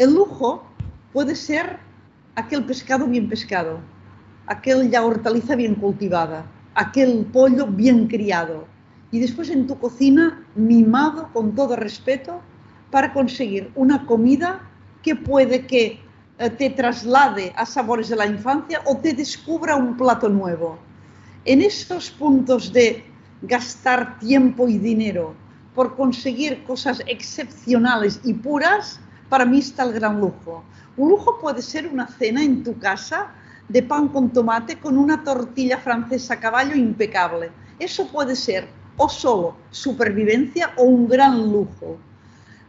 El lujo puede ser aquel pescado bien pescado, aquella hortaliza bien cultivada, aquel pollo bien criado. Y después en tu cocina, mimado con todo respeto, para conseguir una comida que puede que eh, te traslade a sabores de la infancia o te descubra un plato nuevo. En esos puntos de gastar tiempo y dinero por conseguir cosas excepcionales y puras, para mí está el gran lujo. Un lujo puede ser una cena en tu casa de pan con tomate con una tortilla francesa a caballo impecable. Eso puede ser o solo supervivencia o un gran lujo.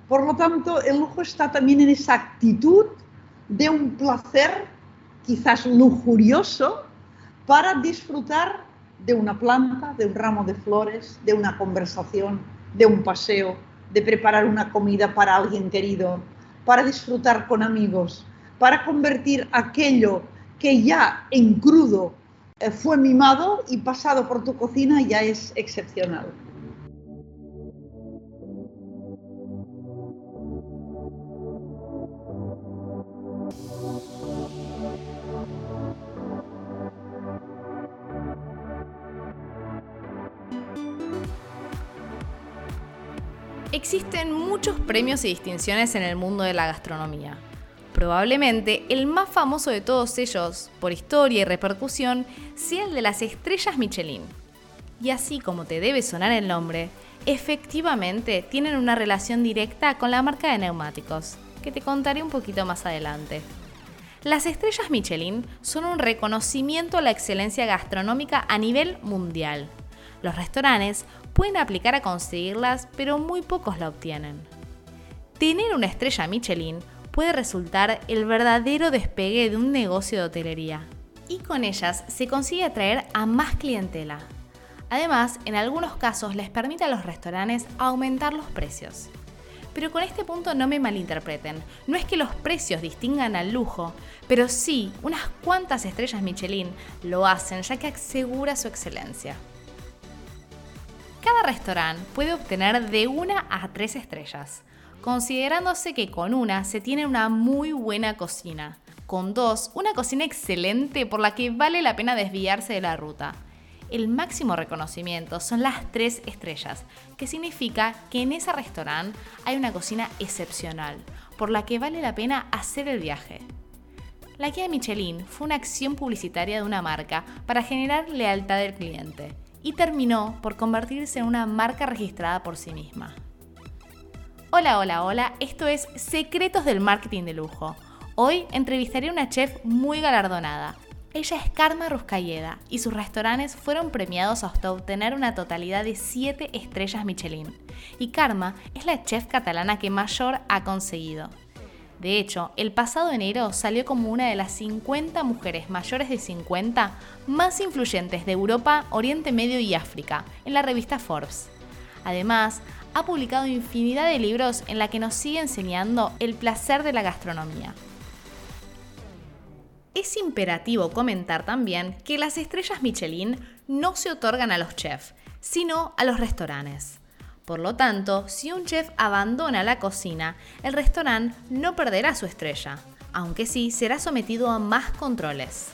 Por lo tanto, el lujo está también en esa actitud de un placer quizás lujurioso para disfrutar de una planta, de un ramo de flores, de una conversación, de un paseo, de preparar una comida para alguien querido, para disfrutar con amigos, para convertir aquello que ya en crudo eh, fue mimado y pasado por tu cocina ya es excepcional. Muchos premios y distinciones en el mundo de la gastronomía. Probablemente el más famoso de todos ellos, por historia y repercusión, sea el de las estrellas Michelin. Y así como te debe sonar el nombre, efectivamente tienen una relación directa con la marca de neumáticos, que te contaré un poquito más adelante. Las estrellas Michelin son un reconocimiento a la excelencia gastronómica a nivel mundial. Los restaurantes pueden aplicar a conseguirlas, pero muy pocos la obtienen. Tener una estrella Michelin puede resultar el verdadero despegue de un negocio de hotelería. Y con ellas se consigue atraer a más clientela. Además, en algunos casos les permite a los restaurantes aumentar los precios. Pero con este punto no me malinterpreten, no es que los precios distingan al lujo, pero sí unas cuantas estrellas Michelin lo hacen ya que asegura su excelencia. Cada restaurante puede obtener de una a tres estrellas, considerándose que con una se tiene una muy buena cocina, con dos una cocina excelente por la que vale la pena desviarse de la ruta. El máximo reconocimiento son las tres estrellas, que significa que en ese restaurante hay una cocina excepcional, por la que vale la pena hacer el viaje. La guía Michelin fue una acción publicitaria de una marca para generar lealtad del cliente y terminó por convertirse en una marca registrada por sí misma. Hola, hola, hola, esto es Secretos del Marketing de Lujo. Hoy entrevistaré a una chef muy galardonada. Ella es Karma Ruscayeda y sus restaurantes fueron premiados hasta obtener una totalidad de 7 estrellas Michelin. Y Karma es la chef catalana que mayor ha conseguido. De hecho, el pasado enero salió como una de las 50 mujeres mayores de 50 más influyentes de Europa, Oriente Medio y África en la revista Forbes. Además, ha publicado infinidad de libros en la que nos sigue enseñando el placer de la gastronomía. Es imperativo comentar también que las estrellas Michelin no se otorgan a los chefs, sino a los restaurantes. Por lo tanto, si un chef abandona la cocina, el restaurante no perderá su estrella, aunque sí será sometido a más controles.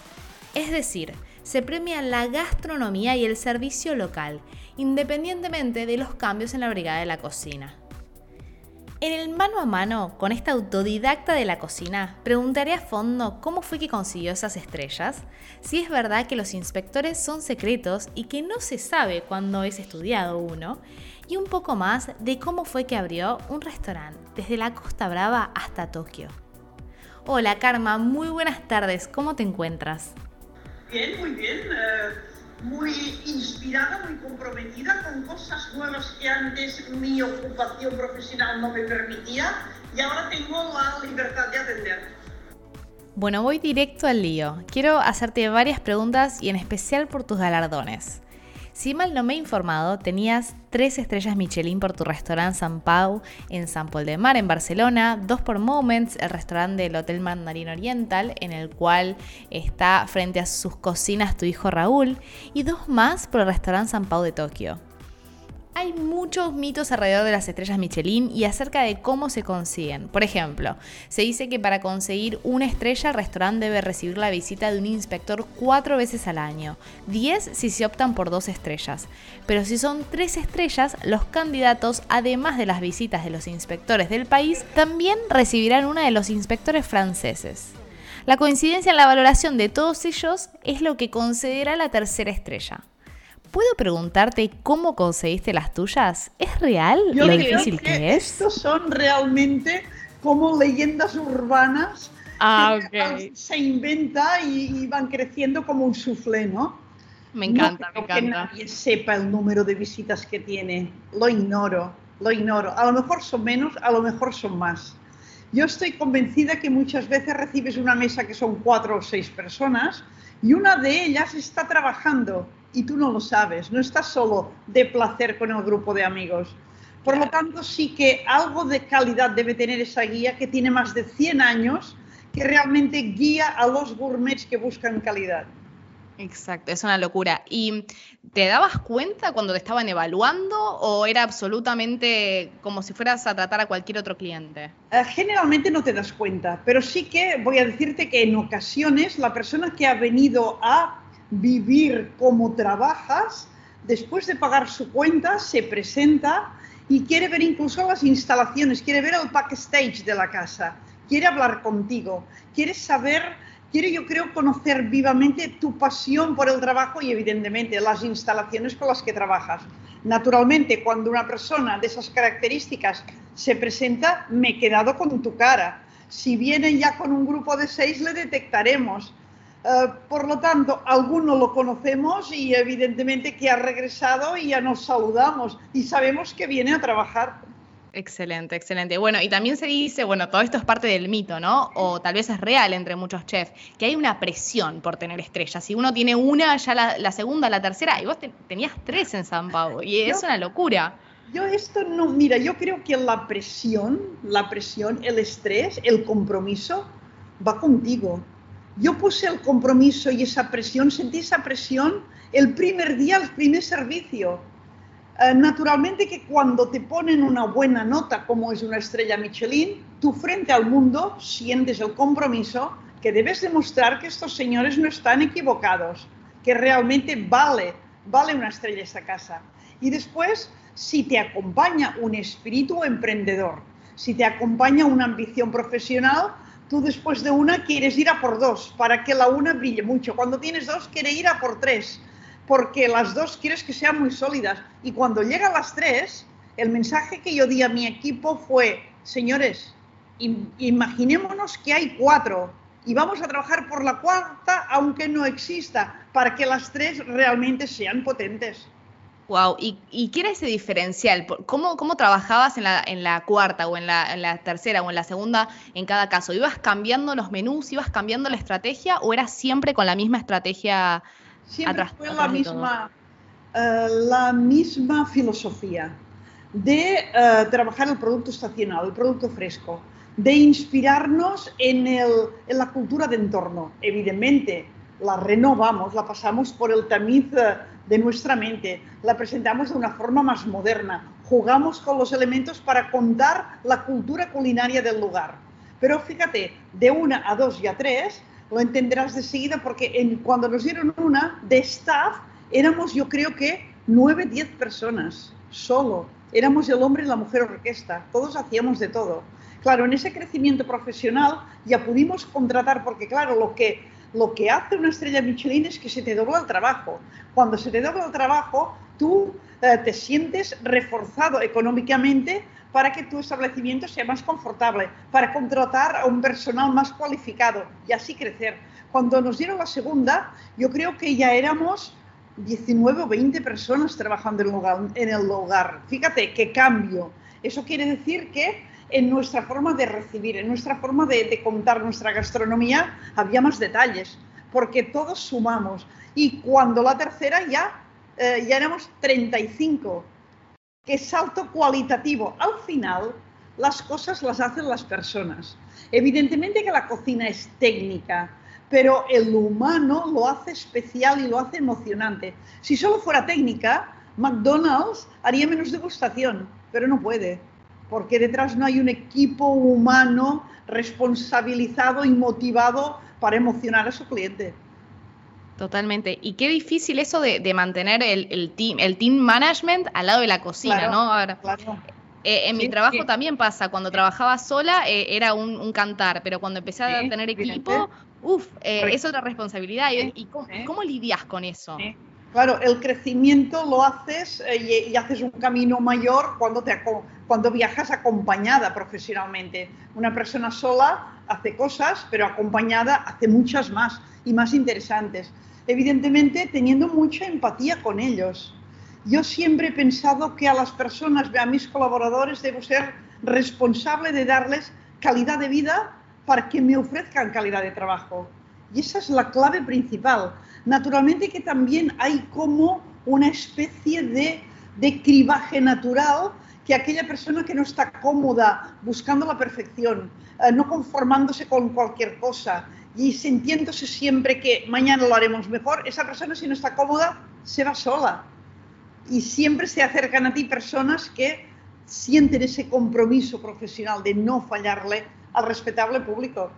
Es decir, se premia la gastronomía y el servicio local, independientemente de los cambios en la brigada de la cocina. En el mano a mano con esta autodidacta de la cocina, preguntaré a fondo cómo fue que consiguió esas estrellas, si es verdad que los inspectores son secretos y que no se sabe cuándo es estudiado uno, y un poco más de cómo fue que abrió un restaurante desde la Costa Brava hasta Tokio. Hola Karma, muy buenas tardes, ¿cómo te encuentras? Bien, muy bien. Eh, muy inspirada, muy comprometida con cosas nuevas que antes mi ocupación profesional no me permitía y ahora tengo la libertad de atender. Bueno, voy directo al lío. Quiero hacerte varias preguntas y en especial por tus galardones. Si mal no me he informado, tenías tres estrellas Michelin por tu restaurante San Pau en San Pol de Mar, en Barcelona, dos por Moments, el restaurante del Hotel Mandarín Oriental, en el cual está frente a sus cocinas tu hijo Raúl, y dos más por el restaurante San Pau de Tokio. Hay muchos mitos alrededor de las estrellas Michelin y acerca de cómo se consiguen. Por ejemplo, se dice que para conseguir una estrella el restaurante debe recibir la visita de un inspector cuatro veces al año, 10 si se optan por dos estrellas. Pero si son tres estrellas, los candidatos, además de las visitas de los inspectores del país, también recibirán una de los inspectores franceses. La coincidencia en la valoración de todos ellos es lo que concederá la tercera estrella. ¿Puedo preguntarte cómo conseguiste las tuyas? ¿Es real lo difícil que, es? Estos son realmente como leyendas urbanas ah, que se inventa y, van creciendo como un soufflé, ¿no? Me encanta, me encanta. que nadie sepa el número de visitas que tiene. Lo ignoro, lo ignoro. A lo mejor son menos, a lo mejor son más. Yo estoy convencida que muchas veces recibes una mesa que son cuatro o seis personas y una de ellas está trabajando y tú no lo sabes, no estás solo de placer con el grupo de amigos. Por lo tanto, sí que algo de calidad debe tener esa guía que tiene más de 100 años, que realmente guía a los gourmets que buscan calidad. Exacto, es una locura. ¿Y te dabas cuenta cuando te estaban evaluando o era absolutamente como si fueras a tratar a cualquier otro cliente? Eh, generalmente no te das cuenta, pero sí que voy a decirte que en ocasiones la persona que ha venido a vivir como trabajas, después de pagar su cuenta, se presenta y quiere ver incluso las instalaciones, quiere ver el backstage de la casa, quiere hablar contigo, quiere saber, quiere yo creo conocer vivamente tu pasión por el trabajo y evidentemente las instalaciones con las que trabajas. Naturalmente, cuando una persona de esas características se presenta, me he quedado con tu cara. Si viene ya con un grupo de seis, le detectaremos eh, por lo tanto, algunos lo conocemos y evidentemente que ha regresado y ya nos saludamos y sabemos que viene a trabajar. Excelente, excelente. Bueno, y también se dice, bueno, todo esto es parte del mito, ¿no? O tal vez es real entre muchos chefs, que hay una presión por tener estrellas. Si uno tiene una, ya la, segunda, la tercera, y vos tenías tres en San Pablo, y es una locura. Yo esto no, mira, yo creo que la presión, la presión, el estrés, el compromiso, va contigo. Yo puse el compromiso y esa presión, sentí esa presión el primer día, el primer servicio. Eh, naturalmente que cuando te ponen una buena nota, como es una estrella Michelin, tú frente al mundo sientes el compromiso que debes demostrar que estos señores no están equivocados, que realmente vale, vale una estrella esta casa. Y después, si te acompaña un espíritu emprendedor, si te acompaña una ambición profesional, tú después de una quieres ir a por dos para que la una brille mucho. Cuando tienes dos, quieres ir a por tres porque las dos quieres que sean muy sólidas. Y cuando llegan las tres, el mensaje que yo di a mi equipo fue, señores, imaginémonos que hay cuatro y vamos a trabajar por la cuarta aunque no exista, para que las tres realmente sean potentes. Wow, ¿y, y qué era ese diferencial? ¿Cómo, cómo trabajabas en la, en la cuarta o en la, en la, tercera o en la segunda en cada caso? ¿Ibas cambiando los menús, ibas cambiando la estrategia o era siempre con la misma estrategia? Siempre fue la, misma, eh, la misma filosofía de eh, trabajar el producto estacional, el producto fresco, de inspirarnos en, el, en la cultura de entorno. Evidentemente, la renovamos, la pasamos por el tamiz eh, de nuestra mente, la presentamos de una forma más moderna, jugamos con los elementos para contar la cultura culinaria del lugar. Pero fíjate, de una a dos y a tres, lo entenderás de seguida porque cuando nos dieron una de staff, éramos yo creo que nueve, diez personas, solo. Éramos el hombre y la mujer orquesta, todos hacíamos de todo. Claro, en ese crecimiento profesional ya pudimos contratar, porque claro, lo que lo que hace una estrella Michelin es que se te dobla el trabajo. Cuando se te dobla el trabajo, tú eh, te sientes reforzado económicamente para que tu establecimiento sea más confortable, para contratar a un personal más cualificado y así crecer. Cuando nos dieron la segunda, yo creo que ya éramos 19 o 20 personas trabajando en el hogar. Fíjate qué cambio. Eso quiere decir que en nuestra forma de recibir, en nuestra forma de, contar nuestra gastronomía, había más detalles, porque todos sumamos. Y cuando la tercera ya, eh, ya éramos 35. Qué salto cualitativo. Al final, las cosas las hacen las personas. Evidentemente que la cocina es técnica, pero el humano lo hace especial y lo hace emocionante. Si solo fuera técnica, McDonald's haría menos degustación, pero no puede, porque detrás no hay un equipo humano responsabilizado y motivado para emocionar a su cliente. Totalmente. Y qué difícil eso de, mantener el, team, el team management al lado de la cocina, ¿no? claro. Eh, en mi trabajo también pasa, cuando trabajaba sola eh, era un, cantar, pero cuando empecé a tener equipo, uff, eh, es otra responsabilidad. ¿Y, cómo, lidias con eso? Claro, el crecimiento lo haces y, haces un camino mayor cuando, te, cuando viajas acompañada profesionalmente. Una persona sola hace cosas, pero acompañada hace muchas más y más interesantes. Evidentemente, teniendo mucha empatía con ellos yo siempre he pensado que a las personas, a mis colaboradores, debo ser responsable de darles calidad de vida para que me ofrezcan calidad de trabajo. Y esa es la clave principal. Naturalmente que también hay como una especie de, de cribaje natural que aquella persona que no está cómoda buscando la perfección, eh, no conformándose con cualquier cosa y sintiéndose siempre que mañana lo haremos mejor, esa persona si no está cómoda se va sola y siempre se acercan a ti personas que sienten ese compromiso profesional de no fallarle al respetable público.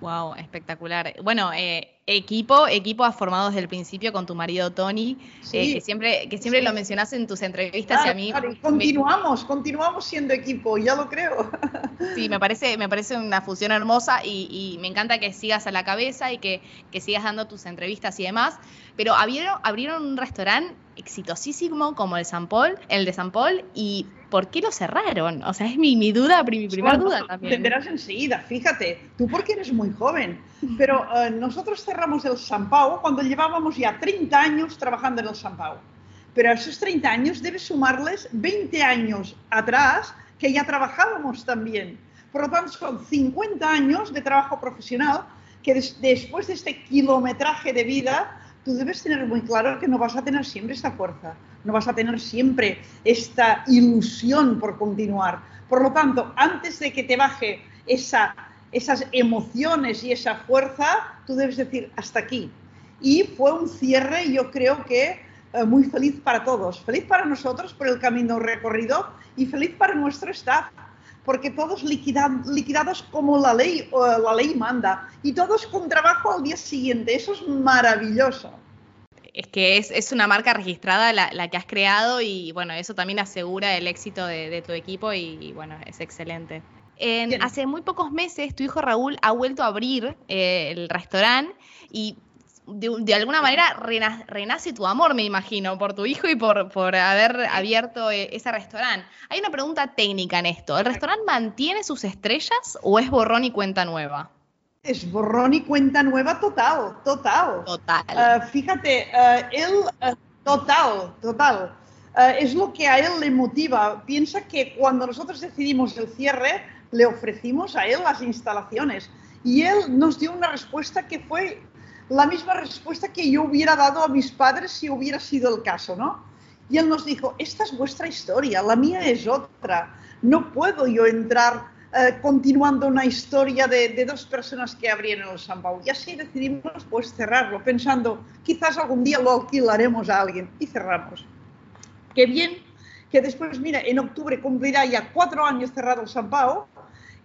Wow, espectacular. Bueno, eh, equipo, equipo has formado desde el principio con tu marido Tony, eh, que siempre, que siempre lo mencionas en tus entrevistas y a mí. continuamos, continuamos siendo equipo, ya lo creo. Sí, me parece, me parece una fusión hermosa y, me encanta que sigas a la cabeza y que, que, sigas dando tus entrevistas y demás. Pero abrieron, abrieron un restaurante exitosísimo como el San Paul, el de San Paul, y ¿por qué lo cerraron? O sea, es mi, mi duda, mi primera duda también. Entenderás enseguida, fíjate, tú porque eres muy joven, pero eh, nosotros cerramos el San Pau cuando llevábamos ya 30 años trabajando en el San Pau. Pero a esos 30 años debes sumarles 20 años atrás que ya trabajábamos también. Por lo tanto, son 50 años de trabajo profesional que después de este kilometraje de vida tú debes tener muy claro que no vas a tener siempre esta fuerza, no vas a tener siempre esta ilusión por continuar. Por lo tanto, antes de que te baje esa, esas emociones y esa fuerza, tú debes decir hasta aquí. Y fue un cierre, yo creo que eh, muy feliz para todos. Feliz para nosotros por el camino recorrido y feliz para nuestro staff porque todos liquidados como la ley, la ley manda y todos con trabajo al día siguiente. Eso es maravilloso. Es que es, una marca registrada la, que has creado y bueno, eso también asegura el éxito de, tu equipo y, bueno, es excelente. hace muy pocos meses tu hijo Raúl ha vuelto a abrir eh, el restaurante y de, alguna manera renace tu amor, me imagino, por tu hijo y por, por haber abierto eh, ese restaurante. Hay una pregunta técnica en esto. ¿El restaurante mantiene sus estrellas o es borrón y cuenta nueva? Es borrón y cuenta nueva total, total. Total. Ah, fíjate, uh, él, total, total. es lo que a él le motiva. Piensa que cuando nosotros decidimos el cierre, le ofrecimos a él las instalaciones y él nos dio una respuesta que fue la misma respuesta que yo hubiera dado a mis padres si hubiera sido el caso, ¿no? Y él nos dijo, esta es vuestra historia, la mía es otra. No puedo yo entrar eh, continuando una historia de, dos personas que abrieron el San Pau. Y así decidimos pues cerrarlo, pensando, quizás algún día lo alquilaremos a alguien. Y cerramos. Qué bien que después, mira, en octubre cumplirá ya cuatro años cerrado el San Pau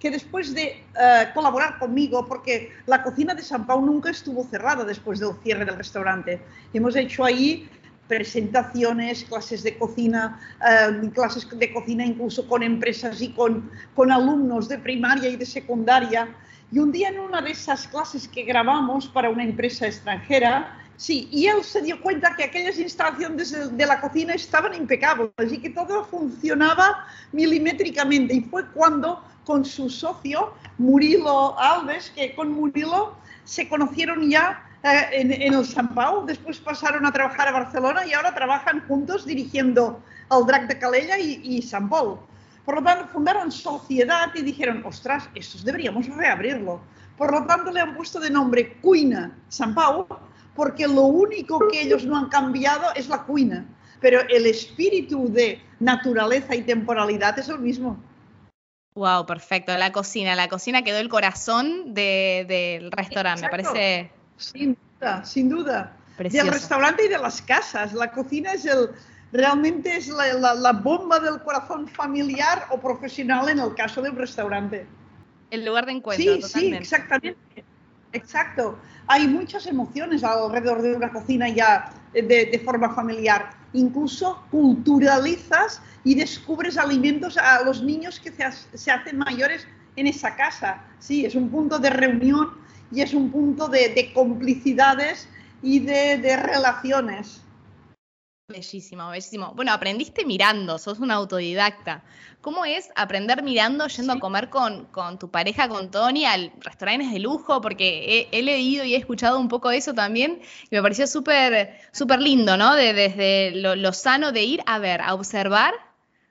que después de eh, colaborar conmigo, porque la cocina de San Pau nunca estuvo cerrada después del cierre del restaurante, hemos hecho ahí presentaciones, clases de cocina, eh, clases de cocina incluso con empresas y con, con alumnos de primaria y de secundaria. Y un día en una de esas clases que grabamos para una empresa extranjera, sí, y él se dio cuenta que aquellas instalaciones de la cocina estaban impecables y que todo funcionaba milimétricamente. Y fue cuando con su socio Murilo Alves, que con Murilo se conocieron ya eh, en, el San Pau, después pasaron a trabajar a Barcelona y ahora trabajan juntos dirigiendo al Drac de Calella y, San Paul. Por lo tanto, fundaron sociedad y dijeron, ostras, estos deberíamos reabrirlo. Por lo tanto, le han puesto de nombre Cuina San Pau, porque lo único que ellos no han cambiado es la cuina, pero el espíritu de naturaleza y temporalidad es el mismo. Wow, perfecto. La cocina, la cocina quedó el corazón del restaurante, me parece. Sin duda, sin duda. Del restaurante y de las casas. La cocina es el, realmente es la, bomba del corazón familiar o profesional en el caso del restaurante. El lugar de encuentro. Sí, sí, exactamente. Exacto. Hay muchas emociones alrededor de una cocina ya de, forma familiar. Incluso culturalizas y descubres alimentos a los niños que se, hacen mayores en esa casa. Sí, es un punto de reunión y es un punto de, complicidades y de relaciones. Bellísimo, bellísimo. Bueno, aprendiste mirando, sos un autodidacta. ¿Cómo es aprender mirando, yendo a comer con, tu pareja, con Tony, al restaurantes de lujo? Porque he, leído y he escuchado un poco eso también y me pareció súper súper lindo, ¿no? De, desde lo, sano de ir a ver, a observar.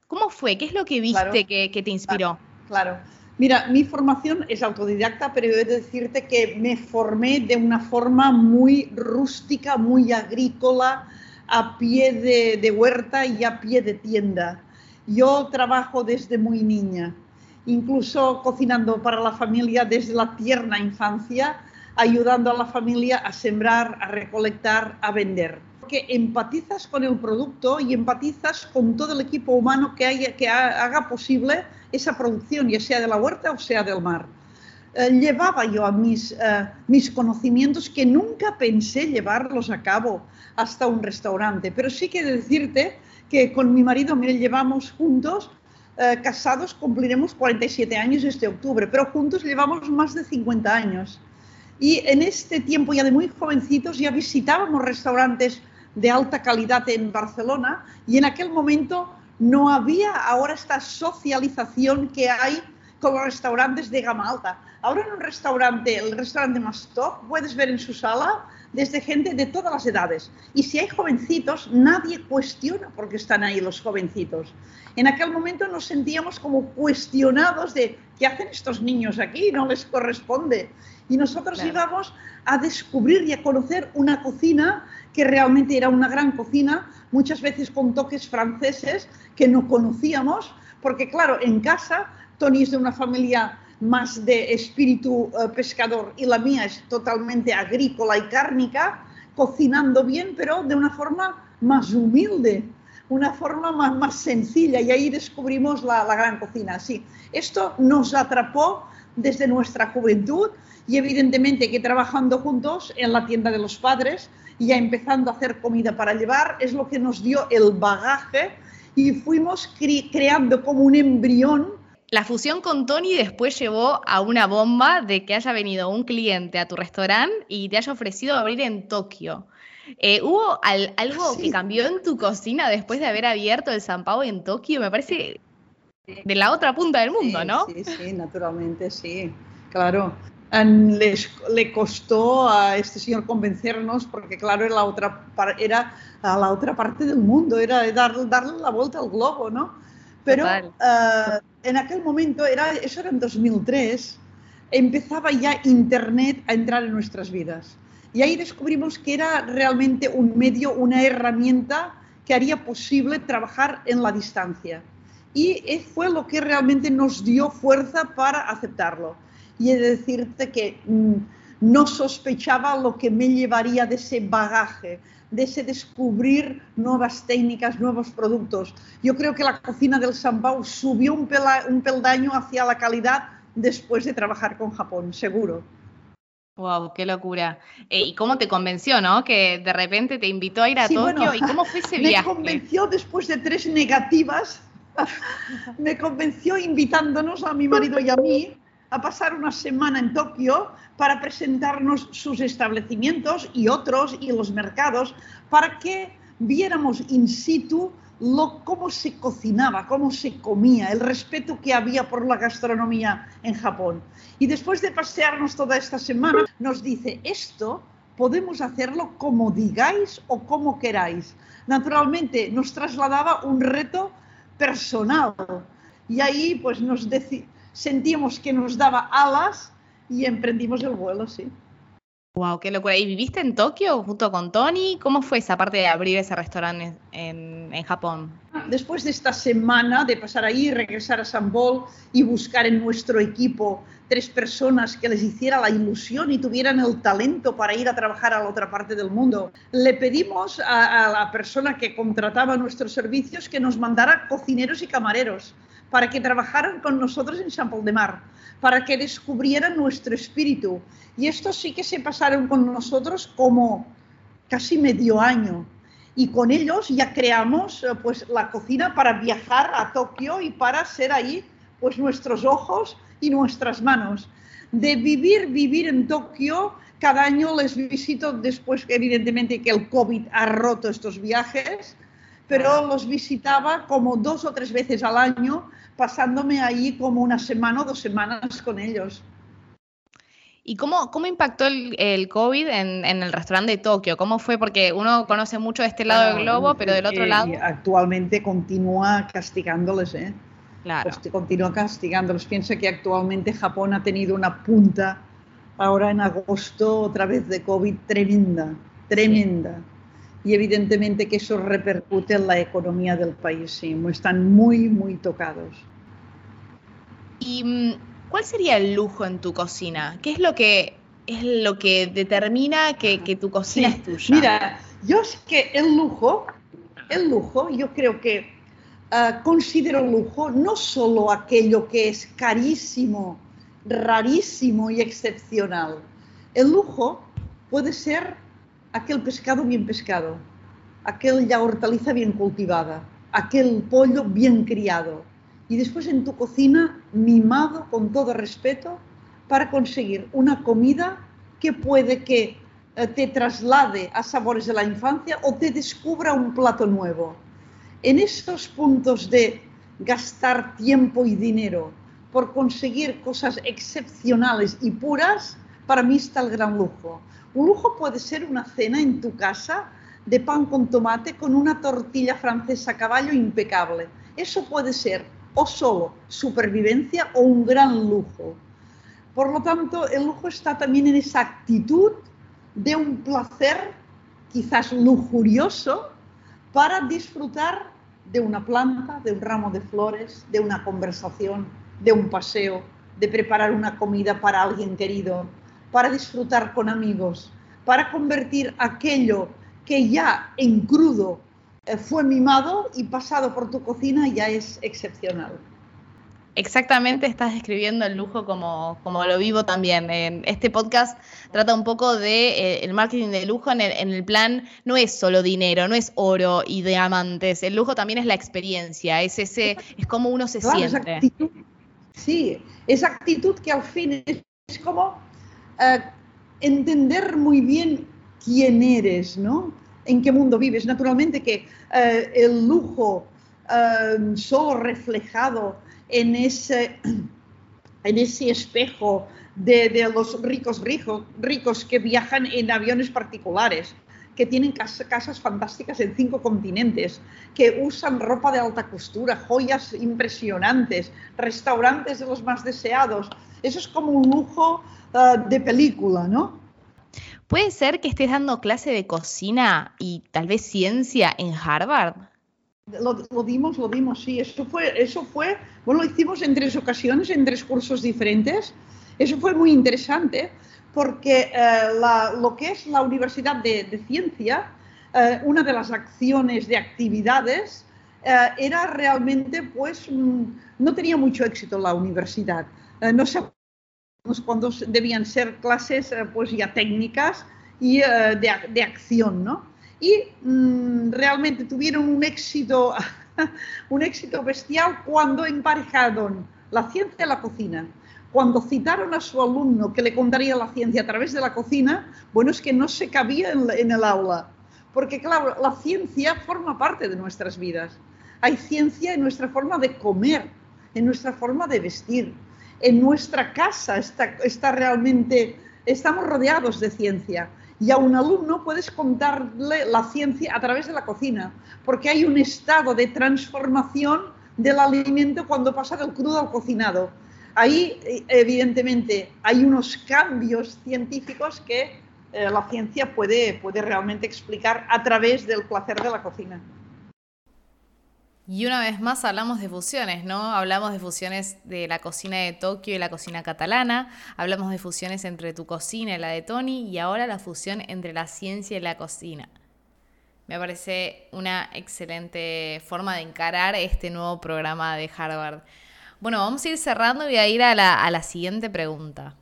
¿Cómo fue? ¿Qué es lo que viste que, te inspiró? Claro. Mira, mi formación es autodidacta, pero he de decirte que me formé de una forma muy rústica, muy agrícola, a pie de, huerta y a pie de tienda. Yo trabajo desde muy niña, incluso cocinando para la familia desde la tierna infancia, ayudando a la familia a sembrar, a recolectar, a vender. Porque empatizas con el producto y empatizas con todo el equipo humano que, haya, que haga posible esa producción, ya sea de la huerta o sea del mar. Eh, llevaba yo a mis, eh, mis conocimientos que nunca pensé llevarlos a cabo hasta un restaurante. Pero sí que decirte que con mi marido, mire, llevamos juntos, eh, casados, cumpliremos 47 años este octubre, pero juntos llevamos más de 50 años. Y en este tiempo ya de muy jovencitos ya visitábamos restaurantes de alta calidad en Barcelona y en aquel momento no había ahora esta socialización que hay con los restaurantes de gama alta. Ahora en un restaurante, el restaurante más top, puedes ver en su sala desde gente de todas las edades. Y si hay jovencitos, nadie cuestiona por qué están ahí los jovencitos. En aquel momento nos sentíamos como cuestionados de qué hacen estos niños aquí, no les corresponde. Y nosotros íbamos a descubrir y a conocer una cocina que realmente era una gran cocina, muchas veces con toques franceses que no conocíamos, porque claro, en casa Tony es de una familia más de espíritu eh, pescador y la mía es totalmente agrícola y cárnica, cocinando bien, pero de una forma más humilde, una forma más, más sencilla y ahí descubrimos la, la gran cocina. Sí, esto nos atrapó desde nuestra juventud y evidentemente que trabajando juntos en la tienda de los padres y ya empezando a hacer comida para llevar es lo que nos dio el bagaje y fuimos creando como un embrión la fusión con Tony después llevó a una bomba de que haya venido un cliente a tu restaurante y te haya ofrecido abrir en Tokio. Eh, ¿Hubo algo que cambió en tu cocina después de haber abierto el San Pao en Tokio? Me parece de la otra punta del mundo, ¿no? Sí, sí, naturalmente, sí. Claro. le costó a este señor convencernos porque, claro, era, la otra, era a la otra parte del mundo, era dar, darle la vuelta al globo, ¿no? Pero uh, en aquel momento, era, eso era en 2003, empezaba ya Internet a entrar en nuestras vidas. Y ahí descubrimos que era realmente un medio, una herramienta que haría posible trabajar en la distancia. Y fue lo que realmente nos dio fuerza para aceptarlo. Y he de decirte que mm, no sospechaba lo que me llevaría de ese bagaje, de ese descubrir nuevas técnicas, nuevos productos. Yo creo que la cocina del San Pau subió un, peldaño hacia la calidad después de trabajar con Japón, seguro. Wow, qué locura. Eh, ¿Y cómo te convenció, no? Que de repente te invitó a ir a Tokio. ¿Y cómo fue ese viaje? Me convenció después de tres negativas. me convenció invitándonos a mi marido y a mí a pasar una semana en Tokio para presentarnos sus establecimientos y otros y los mercados para que viéramos in situ lo, cómo se cocinaba, cómo se comía, el respeto que había por la gastronomía en Japón. Y después de pasearnos toda esta semana, nos dice, esto podemos hacerlo como digáis o como queráis. Naturalmente nos trasladaba un reto personal y ahí pues nos, sentíamos que nos daba alas y emprendimos el vuelo, sí. Wow, qué locura. ¿Y viviste en Tokio junto con Tony? ¿Cómo fue esa parte de abrir ese restaurante en, Japón? Ahora, después de esta semana de pasar ahí, regresar a San Bol y buscar en nuestro equipo tres personas que les hiciera la ilusión y tuvieran el talento para ir a trabajar a la otra parte del mundo, le pedimos a, a la persona que contrataba nuestros servicios que nos mandara cocineros y camareros para que trabajaran con nosotros en San Paul de Mar, para que descubrieran nuestro espíritu. Y estos sí que se pasaron con nosotros como casi medio año y con ellos ya creamos eh, pues la cocina para viajar a Tokio y para ser ahí pues nuestros ojos y nuestras manos. De vivir, vivir en Tokio, cada año les visito después evidentemente que el COVID ha roto estos viajes, pero los visitaba como dos o tres veces al año, pasándome ahí como una semana o dos semanas con ellos. ¿Y cómo, cómo impactó el, el COVID en, en, el restaurante de Tokio? ¿Cómo fue? Porque uno conoce mucho de este lado del globo, pero del otro lado... Actualmente continúa castigándoles, ¿eh? Claro. Pues continúa castigándoles. Piensa que actualmente Japón ha tenido una punta ahora en agosto otra vez de COVID tremenda, tremenda. Sí. Y evidentemente que eso repercute en la economía del país, sí. Están muy, muy tocados. Y mm, ¿cuál sería el lujo en tu cocina? ¿Qué es lo que es lo que determina que, que tu cocina sí. es tuya? Mira, yo es que el lujo, el lujo, yo creo que uh, considero lujo no solo aquello que es carísimo, rarísimo y excepcional. El lujo puede ser aquel pescado bien pescado, aquella hortaliza bien cultivada, aquel pollo bien criado, y después en tu cocina mimado con todo respeto para conseguir una comida que puede que eh, te traslade a sabores de la infancia o te descubra un plato nuevo. En estos puntos de gastar tiempo y dinero por conseguir cosas excepcionales y puras, para mí está el gran lujo. Un lujo puede ser una cena en tu casa de pan con tomate con una tortilla francesa a caballo impecable. Eso puede ser o solo supervivencia o un gran lujo. Por lo tanto, el lujo está también en esa actitud de un placer quizás lujurioso para disfrutar de una planta, de un ramo de flores, de una conversación, de un paseo, de preparar una comida para alguien querido, para disfrutar con amigos, para convertir aquello que ya en crudo eh, fue mimado y pasado por tu cocina ya es excepcional. Exactamente, estás describiendo el lujo como, como lo vivo también. Este podcast trata un poco de eh, el marketing de lujo en el, en el, plan, no es solo dinero, no es oro y diamantes, el lujo también es la experiencia, es ese, es como uno se claro, siente. Esa actitud, sí, esa actitud que al fin es como entender muy bien quién eres, ¿no? en qué mundo vives. Naturalmente que eh, el lujo eh, solo reflejado en ese, en ese espejo de, de los ricos, ricos ricos que viajan en aviones particulares, que tienen casas, casas fantásticas en cinco continentes, que usan ropa de alta costura, joyas impresionantes, restaurantes de los más deseados. Eso es como un lujo uh, de película, ¿no? ¿Puede ser que estés dando clase de cocina y tal vez ciencia en Harvard? Lo, lo, dimos, lo dimos, sí. Eso fue, eso fue, bueno, lo hicimos en tres ocasiones, en tres cursos diferentes. Eso fue muy interesante porque eh, lo que es la Universidad de, Ciencia, eh, una de las acciones de actividades eh, era realmente, pues, mm, no tenía mucho éxito la universidad. No se cuando debían ser clases pues ya técnicas y de, acción, ¿no? Y mmm, realmente tuvieron un éxito, un éxito bestial cuando emparejaron la ciencia y la cocina. Cuando citaron a su alumno que le contaría la ciencia a través de la cocina, bueno, es que no se cabía en, el aula. Porque, claro, la ciencia forma parte de nuestras vidas. Hay ciencia en nuestra forma de comer, en nuestra forma de vestir, en nuestra casa está, está realmente, estamos rodeados de ciencia. Y a un alumno puedes contarle la ciencia a través de la cocina, porque hay un estado de transformación del alimento cuando pasa del crudo al cocinado. Ahí, evidentemente, hay unos cambios científicos que eh, la ciencia puede, puede realmente explicar a través del placer de la cocina. Y una vez más hablamos de fusiones, ¿no? Hablamos de fusiones de la cocina de Tokio y la cocina catalana, hablamos de fusiones entre tu cocina y la de Tony y ahora la fusión entre la ciencia y la cocina. Me parece una excelente forma de encarar este nuevo programa de Harvard. Bueno, vamos a ir cerrando y voy a ir a la, a la siguiente pregunta.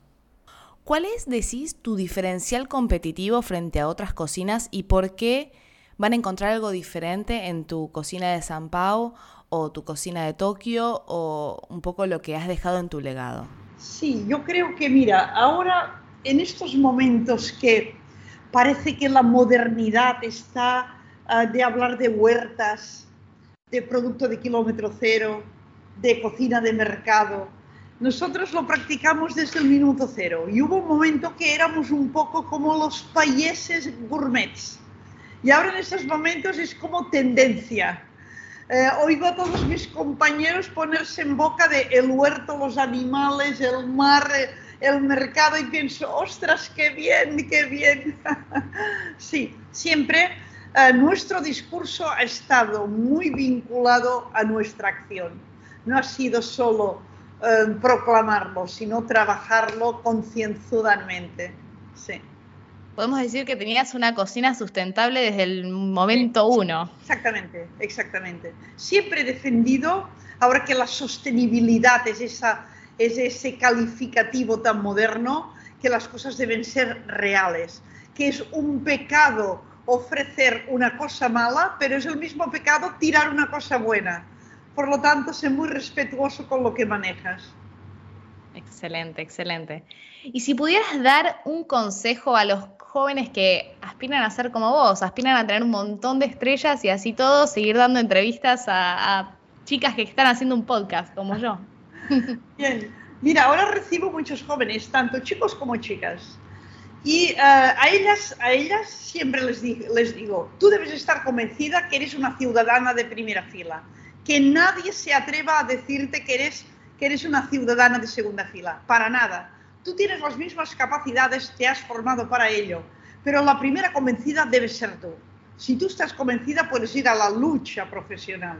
¿Cuál es, decís, tu diferencial competitivo frente a otras cocinas y por qué van a encontrar algo diferente en tu cocina de San Pau o tu cocina de Tokio o un poco lo que has dejado en tu legado? Sí, yo creo que, mira, ahora en estos momentos que parece que la modernidad está uh, de hablar de huertas, de producto de kilómetro cero, de cocina de mercado, nosotros lo practicamos desde el minuto cero y hubo un momento que éramos un poco como los países gourmets y ahora en estos momentos es como tendencia. Eh, oigo a todos mis compañeros ponerse en boca de el huerto, los animales, el mar, el mercado y pienso, ostras, qué bien, qué bien. sí, siempre eh, nuestro discurso ha estado muy vinculado a nuestra acción. No ha sido solo proclamarlo, sino trabajarlo concienzudamente. Sí podemos decir que tenías una cocina sustentable desde el momento uno. Exactamente, exactamente. Siempre he defendido, ahora que la sostenibilidad es, esa, es ese calificativo tan moderno, que las cosas deben ser reales, que es un pecado ofrecer una cosa mala, pero es el mismo pecado tirar una cosa buena. Por lo tanto, sé muy respetuoso con lo que manejas. Excelente, excelente. Y si pudieras dar un consejo a los jóvenes que aspiran a ser como vos, aspiran a tener un montón de estrellas y así todo, seguir dando entrevistas a, chicas que están haciendo un podcast como yo. Bien, mira, ahora recibo muchos jóvenes, tanto chicos como chicas. Y eh, a, ellas, a ellas siempre les, les digo, tú debes estar convencida que eres una ciudadana de primera fila, que nadie se atreva a decirte que eres, que eres una ciudadana de segunda fila, para nada. Tú tienes las mismas capacidades, te has formado para ello, pero la primera convencida debe ser tú. Si tú estás convencida, puedes ir a la lucha profesional.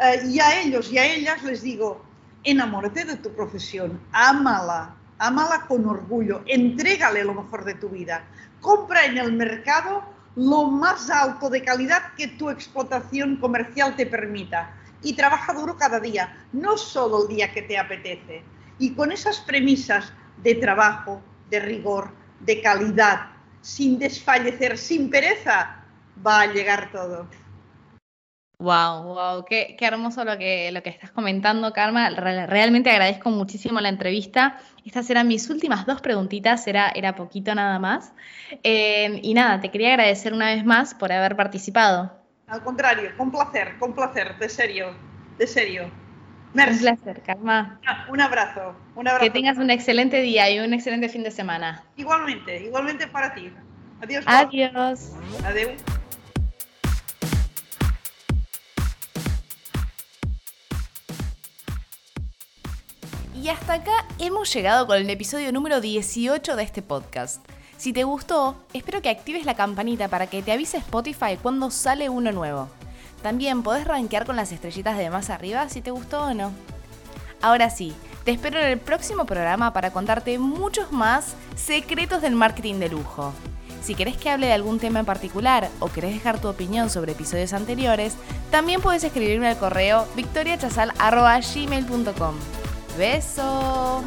Eh, y a ellos y a ellas les digo, enamórate de tu profesión, ámala, ámala con orgullo, entrégale lo mejor de tu vida, compra en el mercado lo más alto de calidad que tu explotación comercial te permita y trabaja duro cada día, no solo el día que te apetece. Y con esas premisas de trabajo, de rigor, de calidad, sin desfallecer, sin pereza, va a llegar todo. Wow, wow, qué, hermoso lo que, lo que estás comentando, Karma. Realmente agradezco muchísimo la entrevista. Estas eran mis últimas dos preguntitas, era, era poquito nada más. Eh, y nada, te quería agradecer una vez más por haber participado. Al contrario, con placer, con placer, de serio, de serio. Un placer, Karma. Ah, un abrazo, un abrazo. Que tengas un excelente día y un excelente fin de semana. Igualmente, igualmente para ti. Adiós. Adiós. Adiós. Y hasta acá hemos llegado con el episodio número 18 de este podcast. Si te gustó, espero que actives la campanita para que te avise Spotify cuando sale uno nuevo. También podés rankear con las estrellitas de más arriba si te gustó o no. Ahora sí, te espero en el próximo programa para contarte muchos más secretos del marketing de lujo. Si querés que hable de algún tema en particular o querés dejar tu opinión sobre episodios anteriores, también puedes escribirme al correo victoriachazal.gmail.com. ¡Beso!